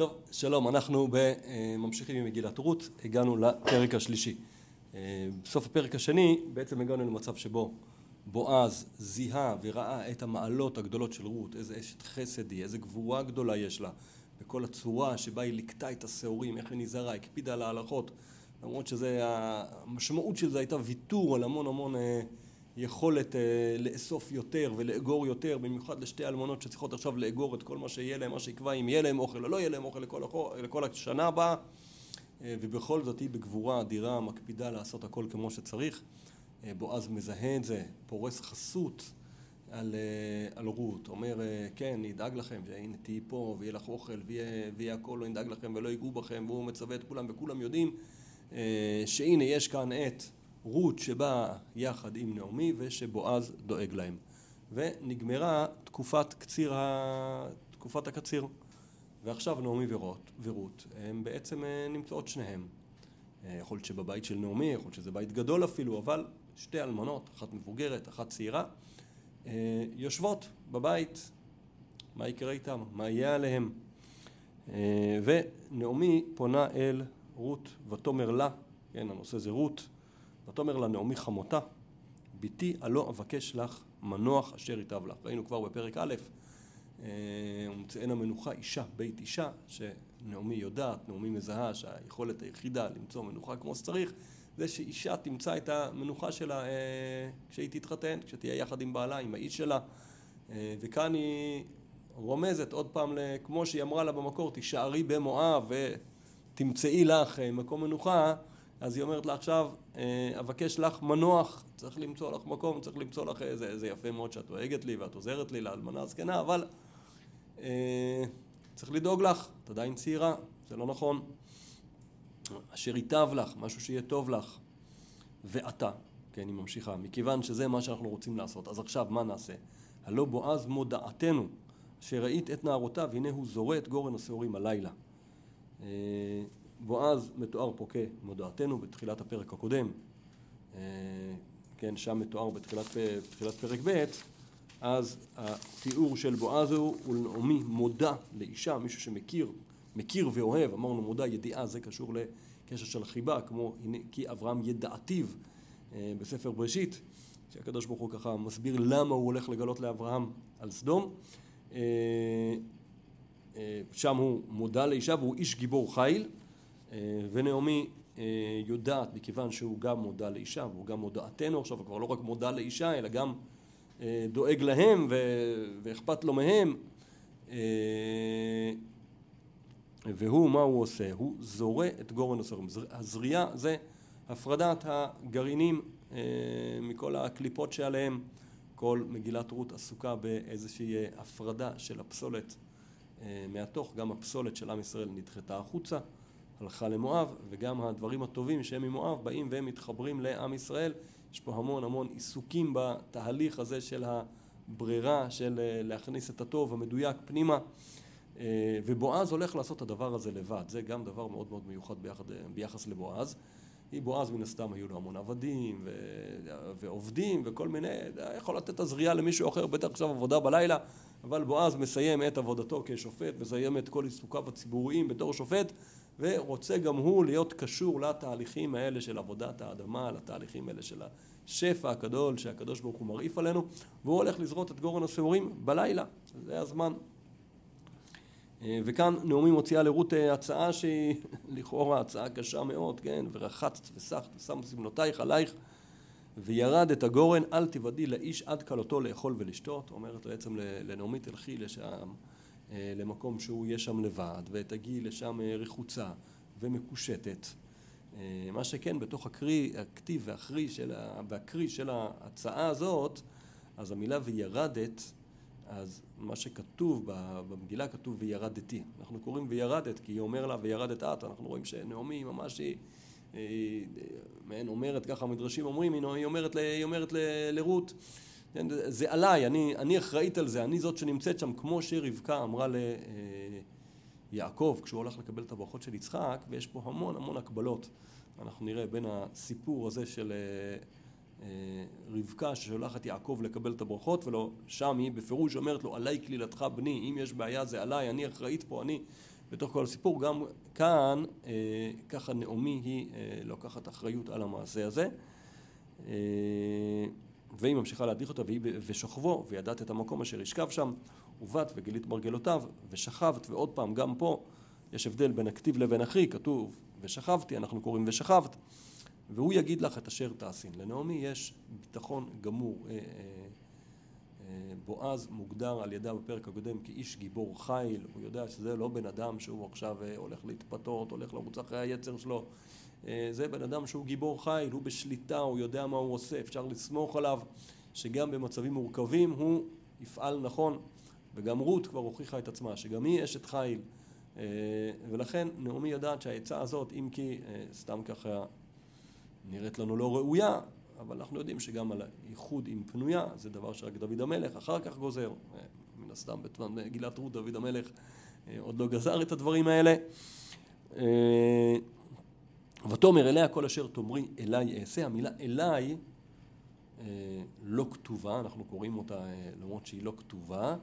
טוב, שלום, אנחנו ממשיכים עם מגילת רות, הגענו לפרק השלישי. בסוף הפרק השני בעצם הגענו למצב שבו בועז זיהה וראה את המעלות הגדולות של רות, איזה אשת חסד היא, איזה גבורה גדולה יש לה, בכל הצורה שבה היא ליקטה את השעורים, איך היא נזהרה, הקפידה על ההלכות, למרות שהמשמעות של זה הייתה ויתור על המון המון יכולת לאסוף יותר ולאגור יותר, במיוחד לשתי אלמנות שצריכות עכשיו לאגור את כל מה שיהיה להם, מה שיקבע אם יהיה להם אוכל או לא יהיה להם אוכל לכל השנה הבאה. ובכל זאת היא בגבורה אדירה מקפידה לעשות הכל כמו שצריך. בועז מזהה את זה, פורס חסות על רות, אומר כן, אני אדאג לכם, הנה תהיי פה ויהיה לך אוכל ויהיה הכל, לא נדאג לכם ולא ייגעו בכם והוא מצווה את כולם וכולם יודעים שהנה יש כאן את רות שבאה יחד עם נעמי ושבועז דואג להם ונגמרה תקופת קציר, תקופת הקציר ועכשיו נעמי ורות הם בעצם נמצאות שניהם יכול להיות שבבית של נעמי, יכול להיות שזה בית גדול אפילו אבל שתי אלמנות, אחת מבוגרת, אחת צעירה יושבות בבית מה יקרה איתם? מה יהיה עליהם? ונעמי פונה אל רות ותאמר לה, כן הנושא זה רות ותאמר לה נעמי חמותה בתי הלא אבקש לך מנוח אשר ייטב לך. ראינו כבר בפרק א' ומצאנה מנוחה אישה בית אישה שנעמי יודעת, נעמי מזהה שהיכולת היחידה למצוא מנוחה כמו שצריך זה שאישה תמצא את המנוחה שלה כשהיא תתחתן, כשתהיה יחד עם בעלה, עם האיש שלה. וכאן היא רומזת עוד פעם כמו שהיא אמרה לה במקור תישארי במואב ותמצאי לך מקום מנוחה אז היא אומרת לה עכשיו אבקש לך מנוח צריך למצוא לך מקום, צריך למצוא לך איזה, זה יפה מאוד שאת דואגת לי ואת עוזרת לי לאלמנה הזקנה אבל צריך לדאוג לך, את עדיין צעירה, זה לא נכון. אשר ייטב לך, משהו שיהיה טוב לך ואתה, כן היא ממשיכה, מכיוון שזה מה שאנחנו רוצים לעשות אז עכשיו מה נעשה? הלא בועז מודעתנו שראית את נערותיו הנה הוא זורה את גורן השעורים הלילה בועז מתואר פה כמודעתנו בתחילת הפרק הקודם. כן שם מתואר בתחילת פרק ב' אז התיאור של בועז הוא נעמי מודע לאישה מישהו שמכיר מכיר ואוהב אמרנו מודע ידיעה זה קשור לקשר של חיבה כמו כי אברהם ידעתיו בספר בראשית שהקדוש ברוך הוא ככה מסביר למה הוא הולך לגלות לאברהם על סדום. שם הוא מודע לאישה והוא איש גיבור חיל ונעמי יודעת מכיוון שהוא גם מודע לאישה והוא גם מודעתנו עכשיו הוא כבר לא רק מודע לאישה אלא גם דואג להם ואכפת לו מהם והוא מה הוא עושה? הוא זורה את גורן השעורים הזריעה זה הפרדת הגרעינים מכל הקליפות שעליהם. כל מגילת רות עסוקה באיזושהי הפרדה של הפסולת מהתוך. גם הפסולת של עם ישראל נדחתה החוצה הלכה למואב וגם הדברים הטובים שהם ממואב באים והם מתחברים לעם ישראל. יש פה המון המון עיסוקים בתהליך הזה של הברירה של להכניס את הטוב המדויק פנימה. ובועז הולך לעשות את הדבר הזה לבד. זה גם דבר מאוד מאוד מיוחד ביחס לבועז. בועז מן הסתם היו לו המון עבדים ועובדים וכל מיני יכול לתת את הזריעה למישהו אחר בטח עכשיו עבודה בלילה אבל בועז מסיים את עבודתו כשופט מסיים את כל עיסוקיו הציבוריים בתור שופט ורוצה גם הוא להיות קשור לתהליכים האלה של עבודת האדמה לתהליכים האלה של השפע הגדול שהקדוש ברוך הוא מרעיף עלינו והוא הולך לזרות את גורן השעורים בלילה. זה הזמן. וכאן נעמי מוציאה לרות הצעה שהיא לכאורה הצעה קשה מאוד כן? ורחצת וסחת ושמת סבנותייך עלייך וירד את הגורן אל תיבדי לאיש עד כלותו לאכול ולשתות אומרת בעצם לנעמי תלכי לשם למקום שהוא יהיה שם לבד ותגיעי לשם רחוצה ומקושטת. מה שכן בתוך הקרי, הכתיב והקריא של, והקריא של ההצעה הזאת אז המילה וירדת אז מה שכתוב במגילה כתוב וירדתי. אנחנו קוראים וירדת כי היא אומר לה וירדת את אנחנו רואים שנעמי ממש היא מעין אומרת ככה המדרשים אומרים היא אומרת, היא אומרת לרות זה עליי, אני, אני אחראית על זה, אני זאת שנמצאת שם כמו שרבקה אמרה ליעקב כשהוא הולך לקבל את הברכות של יצחק ויש פה המון המון הקבלות אנחנו נראה בין הסיפור הזה של רבקה ששולחת יעקב לקבל את הברכות ולא שם היא בפירוש אומרת לו עליי כלילתך בני אם יש בעיה זה עליי אני אחראית פה אני בתוך כל הסיפור, גם כאן, אה, ככה נעמי היא אה, לוקחת אחריות על המעשה הזה. אה, והיא ממשיכה להדיח אותה, והיא ושוכבו, וידעת את המקום אשר ישכב שם, ובאת וגילית מרגלותיו, ושכבת, ועוד פעם, גם פה יש הבדל בין הכתיב לבין אחי, כתוב ושכבתי, אנחנו קוראים ושכבת, והוא יגיד לך את אשר תעשין. לנעמי יש ביטחון גמור. אה, אה, אה, בועז מוגדר על ידה בפרק הקודם כאיש גיבור חיל, הוא יודע שזה לא בן אדם שהוא עכשיו הולך להתפתות, הולך לרוץ אחרי היצר שלו, זה בן אדם שהוא גיבור חיל, הוא בשליטה, הוא יודע מה הוא עושה, אפשר לסמוך עליו שגם במצבים מורכבים הוא יפעל נכון, וגם רות כבר הוכיחה את עצמה, שגם היא אשת חיל, ולכן נעמי יודעת שהעצה הזאת, אם כי סתם ככה נראית לנו לא ראויה, אבל אנחנו יודעים שגם על האיחוד עם פנויה, זה דבר שרק דוד המלך אחר כך גוזר. מן הסתם בגילת רות דוד המלך אה, עוד לא גזר את הדברים האלה. אה, ותאמר אליה כל אשר תאמרי אליי אעשה, המילה אליי אה, לא כתובה, אנחנו קוראים אותה למרות שהיא לא כתובה.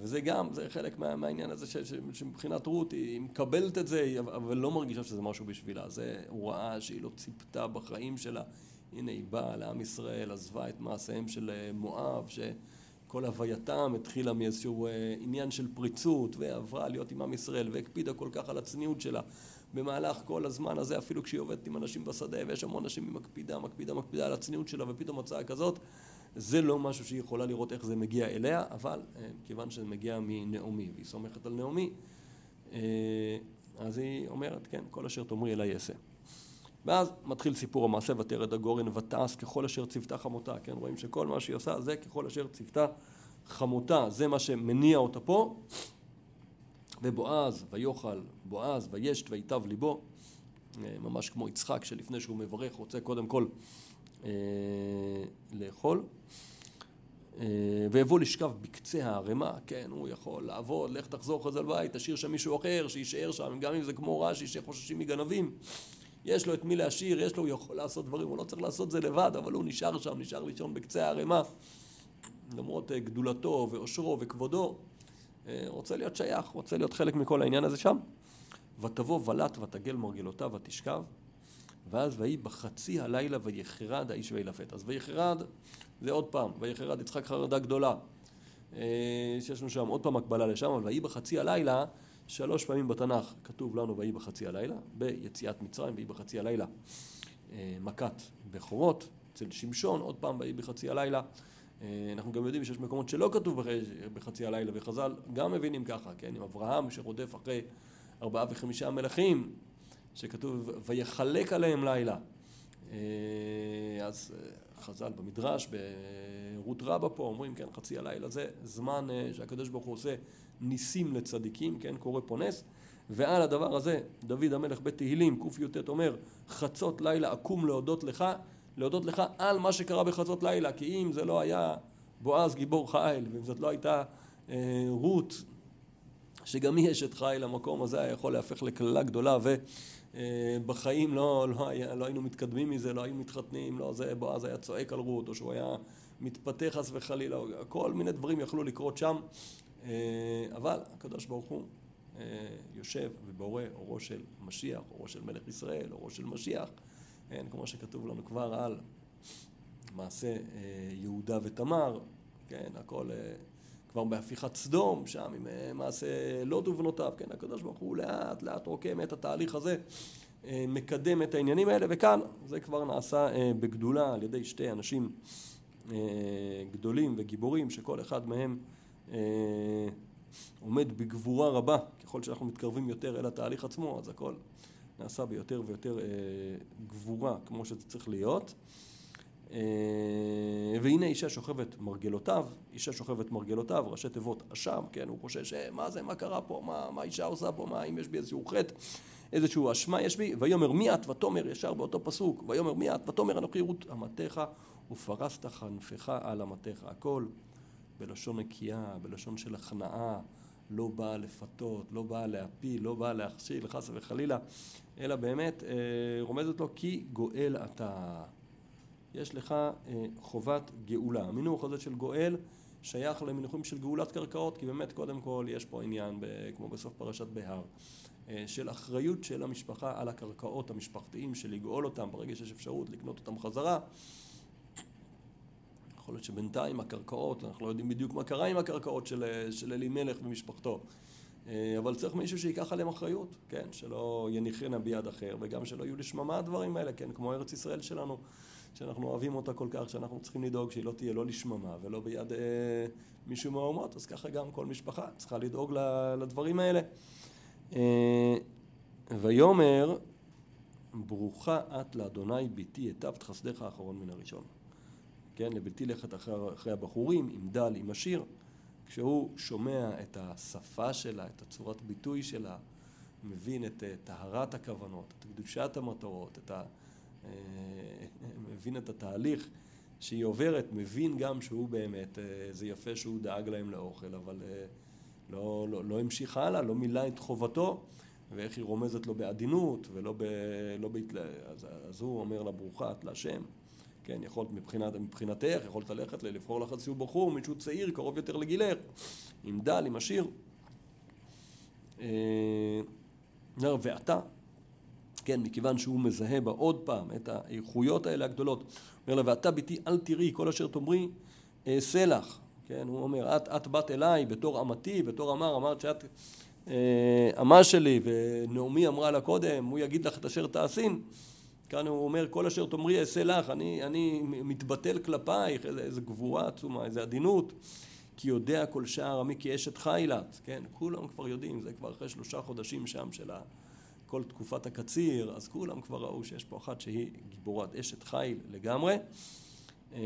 וזה גם, זה חלק מה, מהעניין הזה ש, ש, שמבחינת רות היא מקבלת את זה, אבל לא מרגישה שזה משהו בשבילה. זה הוראה שהיא לא ציפתה בחיים שלה. הנה היא באה לעם ישראל, עזבה את מעשיהם של אה, מואב, שכל הווייתם התחילה מאיזשהו אה, עניין של פריצות, ועברה להיות עם עם ישראל, והקפידה כל כך על הצניעות שלה. במהלך כל הזמן הזה, אפילו כשהיא עובדת עם אנשים בשדה, ויש המון אנשים, היא מקפידה, מקפידה, מקפידה על הצניעות שלה, ופתאום הצעה כזאת, זה לא משהו שהיא יכולה לראות איך זה מגיע אליה, אבל אה, כיוון שזה מגיע מנעמי, והיא סומכת על נעמי, אז היא אומרת, כן, כל אשר תאמרי אליי אעשה. ואז מתחיל סיפור המעשה ותרד הגורן ותעש ככל אשר צוותה חמותה, כן, רואים שכל מה שהיא עושה זה ככל אשר צוותה חמותה, זה מה שמניע אותה פה ובועז ויאכל בועז וישת ויטב ליבו. אה, ממש כמו יצחק שלפני שהוא מברך רוצה קודם כל אה, לאכול. אה, ויבוא לשכב בקצה הערימה, כן, הוא יכול לעבוד, לך תחזור אחרי לבית, תשאיר שם מישהו אחר, שיישאר שם, גם אם זה כמו רש"י שחוששים מגנבים. יש לו את מי להשאיר, יש לו, הוא יכול לעשות דברים, הוא לא צריך לעשות זה לבד, אבל הוא נשאר שם, נשאר לישון בקצה הערימה, למרות אה, גדולתו ואושרו וכבודו, רוצה להיות שייך, רוצה להיות חלק מכל העניין הזה שם. ותבוא ולט ותגל מרגלותיו ותשכב, ואז ויהי בחצי הלילה ויחרד האיש וילפת. אז ויחרד, זה עוד פעם, ויחרד יצחק חרדה גדולה. אה, שיש לנו שם עוד פעם הקבלה לשם, אבל ויהי בחצי הלילה שלוש פעמים בתנ"ך כתוב לנו ויהי בחצי הלילה, ביציאת מצרים ויהי בחצי הלילה אה, מכת בכורות, אצל שמשון עוד פעם ויהי בחצי הלילה אה, אנחנו גם יודעים שיש מקומות שלא כתוב בחצי הלילה וחז"ל גם מבינים ככה, כן, עם אברהם שרודף אחרי ארבעה וחמישה מלכים שכתוב ויחלק עליהם לילה אה, אז חז"ל במדרש ברות רבה פה אומרים כן חצי הלילה זה זמן שהקדוש ברוך הוא עושה ניסים לצדיקים, כן, קורא פה נס, ועל הדבר הזה דוד המלך בתהילים קי"ט אומר חצות לילה אקום להודות לך, להודות לך על מה שקרה בחצות לילה, כי אם זה לא היה בועז גיבור חיל, ואם זאת לא הייתה אה, רות שגם היא אשת חיל, המקום הזה היה יכול להפך לקללה גדולה ובחיים אה, לא, לא, היה, לא היינו מתקדמים מזה, לא היינו מתחתנים, לא זה, בועז היה צועק על רות, או שהוא היה מתפתח חס וחלילה, כל מיני דברים יכלו לקרות שם. אה, אבל הקדוש ברוך הוא אה, יושב ובורא אורו של משיח, אורו של מלך ישראל, אורו של משיח, כן, כמו שכתוב לנו כבר על מעשה אה, יהודה ותמר, כן, הכל כבר בהפיכת סדום, שם עם מעשה לוט ובנותיו, כן, הקדוש ברוך הוא לאט לאט רוקם את התהליך הזה, מקדם את העניינים האלה, וכאן זה כבר נעשה בגדולה על ידי שתי אנשים גדולים וגיבורים, שכל אחד מהם אה, עומד בגבורה רבה, ככל שאנחנו מתקרבים יותר אל התהליך עצמו, אז הכל נעשה ביותר ויותר אה, גבורה, כמו שזה צריך להיות. אה, והנה אישה שוכבת מרגלותיו, אישה שוכבת מרגלותיו, ראשי תיבות אשם, כן, הוא חושש, מה זה, מה קרה פה, מה, מה אישה עושה פה, מה, אם יש בי איזשהו חטא, איזשהו אשמה יש בי, ויאמר מי את ותאמר, ישר באותו פסוק, ויאמר מי את ותאמר אנוכי רות אמתך ופרסת חנפך על אמתך, הכל. בלשון נקייה, בלשון של הכנעה, לא באה לפתות, לא באה להפיל, לא באה להכשיל, חס וחלילה, אלא באמת אה, רומזת לו כי גואל אתה. יש לך אה, חובת גאולה. המינוח הזה של גואל שייך למינוחים של גאולת קרקעות, כי באמת קודם כל יש פה עניין, כמו בסוף פרשת בהר, של אחריות של המשפחה על הקרקעות המשפחתיים, של לגאול אותם ברגע שיש אפשרות לקנות אותם חזרה. יכול להיות שבינתיים הקרקעות, אנחנו לא יודעים בדיוק מה קרה עם הקרקעות של, של אלימלך ומשפחתו, אבל צריך מישהו שיקח עליהם אחריות, כן, שלא יניחנה ביד אחר, וגם שלא יהיו לשממה הדברים האלה, כן, כמו ארץ ישראל שלנו. שאנחנו אוהבים אותה כל כך, שאנחנו צריכים לדאוג שהיא לא תהיה לא לשממה ולא ביד אה, מישהו מהאומות, אז ככה גם כל משפחה צריכה לדאוג לדברים האלה. אה, ויאמר, ברוכה את לאדוני ביתי, היטבת חסדך האחרון מן הראשון. כן, לבלתי לכת אחרי, אחרי הבחורים, עם דל, עם השיר. כשהוא שומע את השפה שלה, את הצורת ביטוי שלה, מבין את אה, טהרת הכוונות, את קדושת המטרות, את ה... אה, מבין את התהליך שהיא עוברת, מבין גם שהוא באמת, אה, זה יפה שהוא דאג להם לאוכל, אבל לא, לא, לא המשיך הלאה, לא מילא את חובתו, ואיך היא רומזת לו בעדינות, ולא ב... לא בהתלה... אז, אז הוא אומר לה, ברוכה את להשם. כן, יכולת מבחינת, מבחינתך, יכולת ללכת לבחור לך איזשהו בחור, מישהו צעיר, קרוב יותר לגילך, עם דל, עם עשיר. ואתה, כן, מכיוון שהוא מזהה בה עוד פעם את האיכויות האלה הגדולות. אומר לה, ואתה ביתי אל תראי כל אשר תאמרי אעשה לך. כן, הוא אומר, את, את באת אליי בתור אמתי, בתור אמר, אמרת שאת אה, אמה שלי, ונעמי אמרה לה קודם, הוא יגיד לך את אשר תעשין. כאן הוא אומר, כל אשר תאמרי אעשה לך, אני, אני מתבטל כלפייך, איזה, איזה גבורה עצומה, איזה עדינות. כי יודע כל שער עמי כי אשת חילת, כן, כולם כבר יודעים, זה כבר אחרי שלושה חודשים שם של. כל תקופת הקציר, אז כולם כבר ראו שיש פה אחת שהיא גיבורת אשת חיל לגמרי. אה,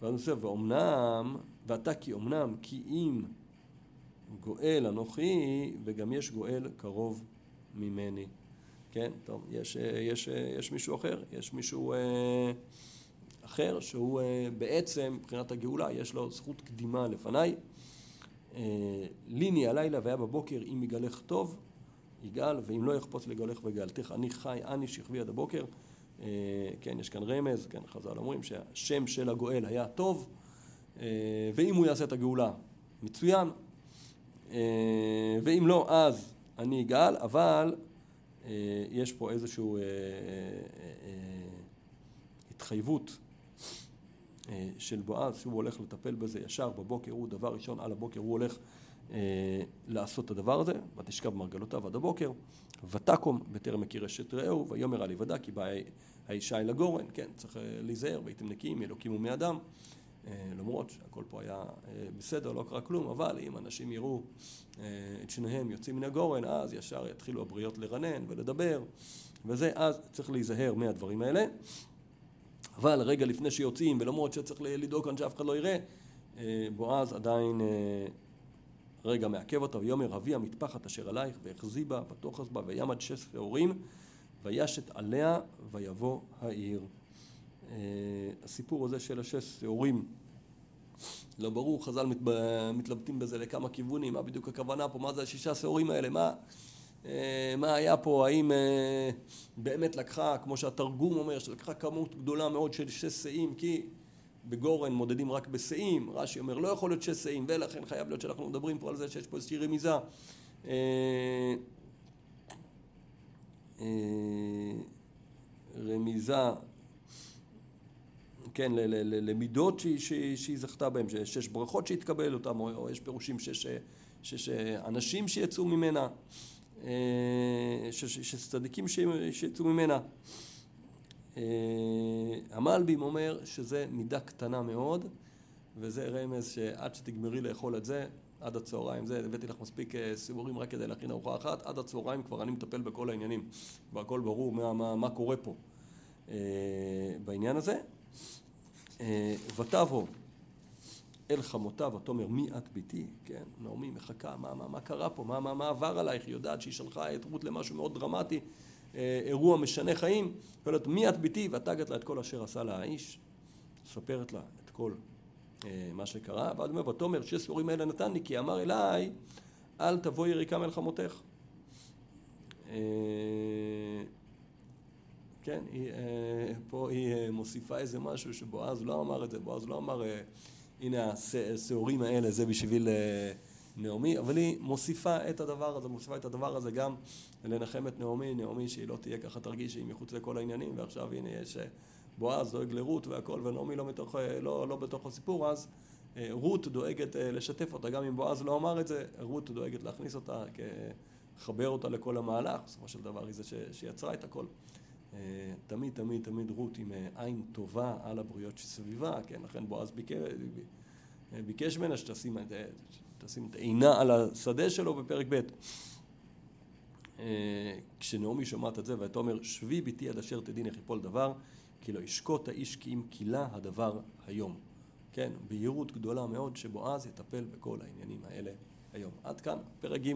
ואז הוא עושה, ואומנם, ואתה כי אומנם, כי אם גואל אנוכי, וגם יש גואל קרוב ממני. כן, טוב, יש, יש, יש מישהו אחר, יש מישהו אה, אחר שהוא אה, בעצם, מבחינת הגאולה, יש לו זכות קדימה לפניי. ליני הלילה והיה בבוקר אם יגלך טוב יגאל, ואם לא יחפוץ לגאלך וגאלתך, אני חי, אני שכבי עד הבוקר. אה, כן, יש כאן רמז, כן, חז"ל אומרים שהשם של הגואל היה טוב, אה, ואם הוא יעשה את הגאולה, מצוין, אה, ואם לא, אז אני אגאל, אבל יש פה איזושהי התחייבות של בועז שהוא הולך לטפל בזה ישר בבוקר, הוא דבר ראשון על הבוקר, הוא הולך אה, לעשות את הדבר הזה, ותשכב מרגלותיו עד הבוקר, ותקום בטרם הכיר אשת רעהו, ויאמר על יוודע כי באה האישה אל הגורן, כן, צריך אה, להיזהר, והייתם נקיים אלוקים ומי אדם, אה, למרות שהכל פה היה בסדר, לא קרה כלום, אבל אם אנשים יראו את שניהם יוצאים מן הגורן, אז ישר יתחילו הבריות לרנן ולדבר, וזה, אז צריך להיזהר מהדברים האלה. אבל רגע לפני שיוצאים, ולמרות שצריך לדאוג כאן שאף אחד לא יראה, בועז עדיין רגע מעכב אותה, ויאמר אבי המטפחת אשר עלייך, והחזי בה, ותאחז בה, וימד שש שעורים, וישת עליה, ויבוא העיר. Uh, הסיפור הזה של השש שעורים לא ברור, חז"ל מת, מתלבטים בזה לכמה כיוונים, מה בדיוק הכוונה פה, מה זה השישה שעורים האלה, מה, uh, מה היה פה, האם uh, באמת לקחה, כמו שהתרגום אומר, שלקחה כמות גדולה מאוד של שש שאים, כי בגורן מודדים רק בשאים, רש"י אומר לא יכול להיות שש שאים ולכן חייב להיות שאנחנו מדברים פה על זה שיש פה איזושהי רמיזה. אה, אה, רמיזה כן, למידות שהיא זכתה בהן, שש ברכות שהתקבל אותן, או יש פירושים שש, שש אנשים שיצאו ממנה, אה, שש צדיקים שיצאו ממנה. אה, המלבים אומר שזה מידה קטנה מאוד וזה רמז שעד שתגמרי לאכול את זה עד הצהריים, זה הבאתי לך מספיק אה, סיבורים רק כדי להכין ארוחה אחת, עד הצהריים כבר אני מטפל בכל העניינים והכל ברור מה, מה, מה קורה פה אה, בעניין הזה. ותבוא אל חמותה ותאמר מי את ביתי, כן, נעמי מחכה, מה, מה, מה קרה פה, מה, מה, מה עבר עלייך, היא יודעת שהיא שלחה את רות למשהו מאוד דרמטי אה, אירוע משנה חיים, שואלת מי את ביתי? ותגת לה את כל אשר עשה לה האיש, מספרת לה את כל אה, מה שקרה, ואז אומר ותאמר שש סיורים האלה נתן לי כי אמר אליי אל תבואי יריקה מלחמותך אה, כן, היא, פה היא מוסיפה איזה משהו שבועז לא אמר את זה, בועז לא אמר הנה השעורים האלה, זה בשביל אה, נעמי, אבל היא מוסיפה את הדבר הזה, מוסיפה את הדבר הזה גם לנחם את נעמי, נעמי שהיא לא תהיה ככה תרגיש שהיא מחוץ לכל העניינים, ועכשיו הנה יש אה, בועז דואג לרות והכל, ונעמי לא, מתוך, לא, לא בתוך הסיפור, אז רות דואגת לשתף אותה, גם אם בועז לא אמר את זה, רות דואגת להכניס אותה, לחבר אותה לכל המהלך, בסופו של דבר היא זה שיצרה את הכל. תמיד, תמיד, תמיד רות עם עין טובה על הבריות שסביבה, כן, לכן בועז ביקש, ביקש ממנה שתשים את עינה על השדה שלו בפרק ב'. כשנעמי שומעת את זה, ותאמר שבי ביתי עד אשר תדעי איך יפול דבר, כי לא ישקוט האיש כי אם כילה הדבר היום. כן, בהירות גדולה מאוד שבועז יטפל בכל העניינים האלה היום. עד כאן, פרק ג'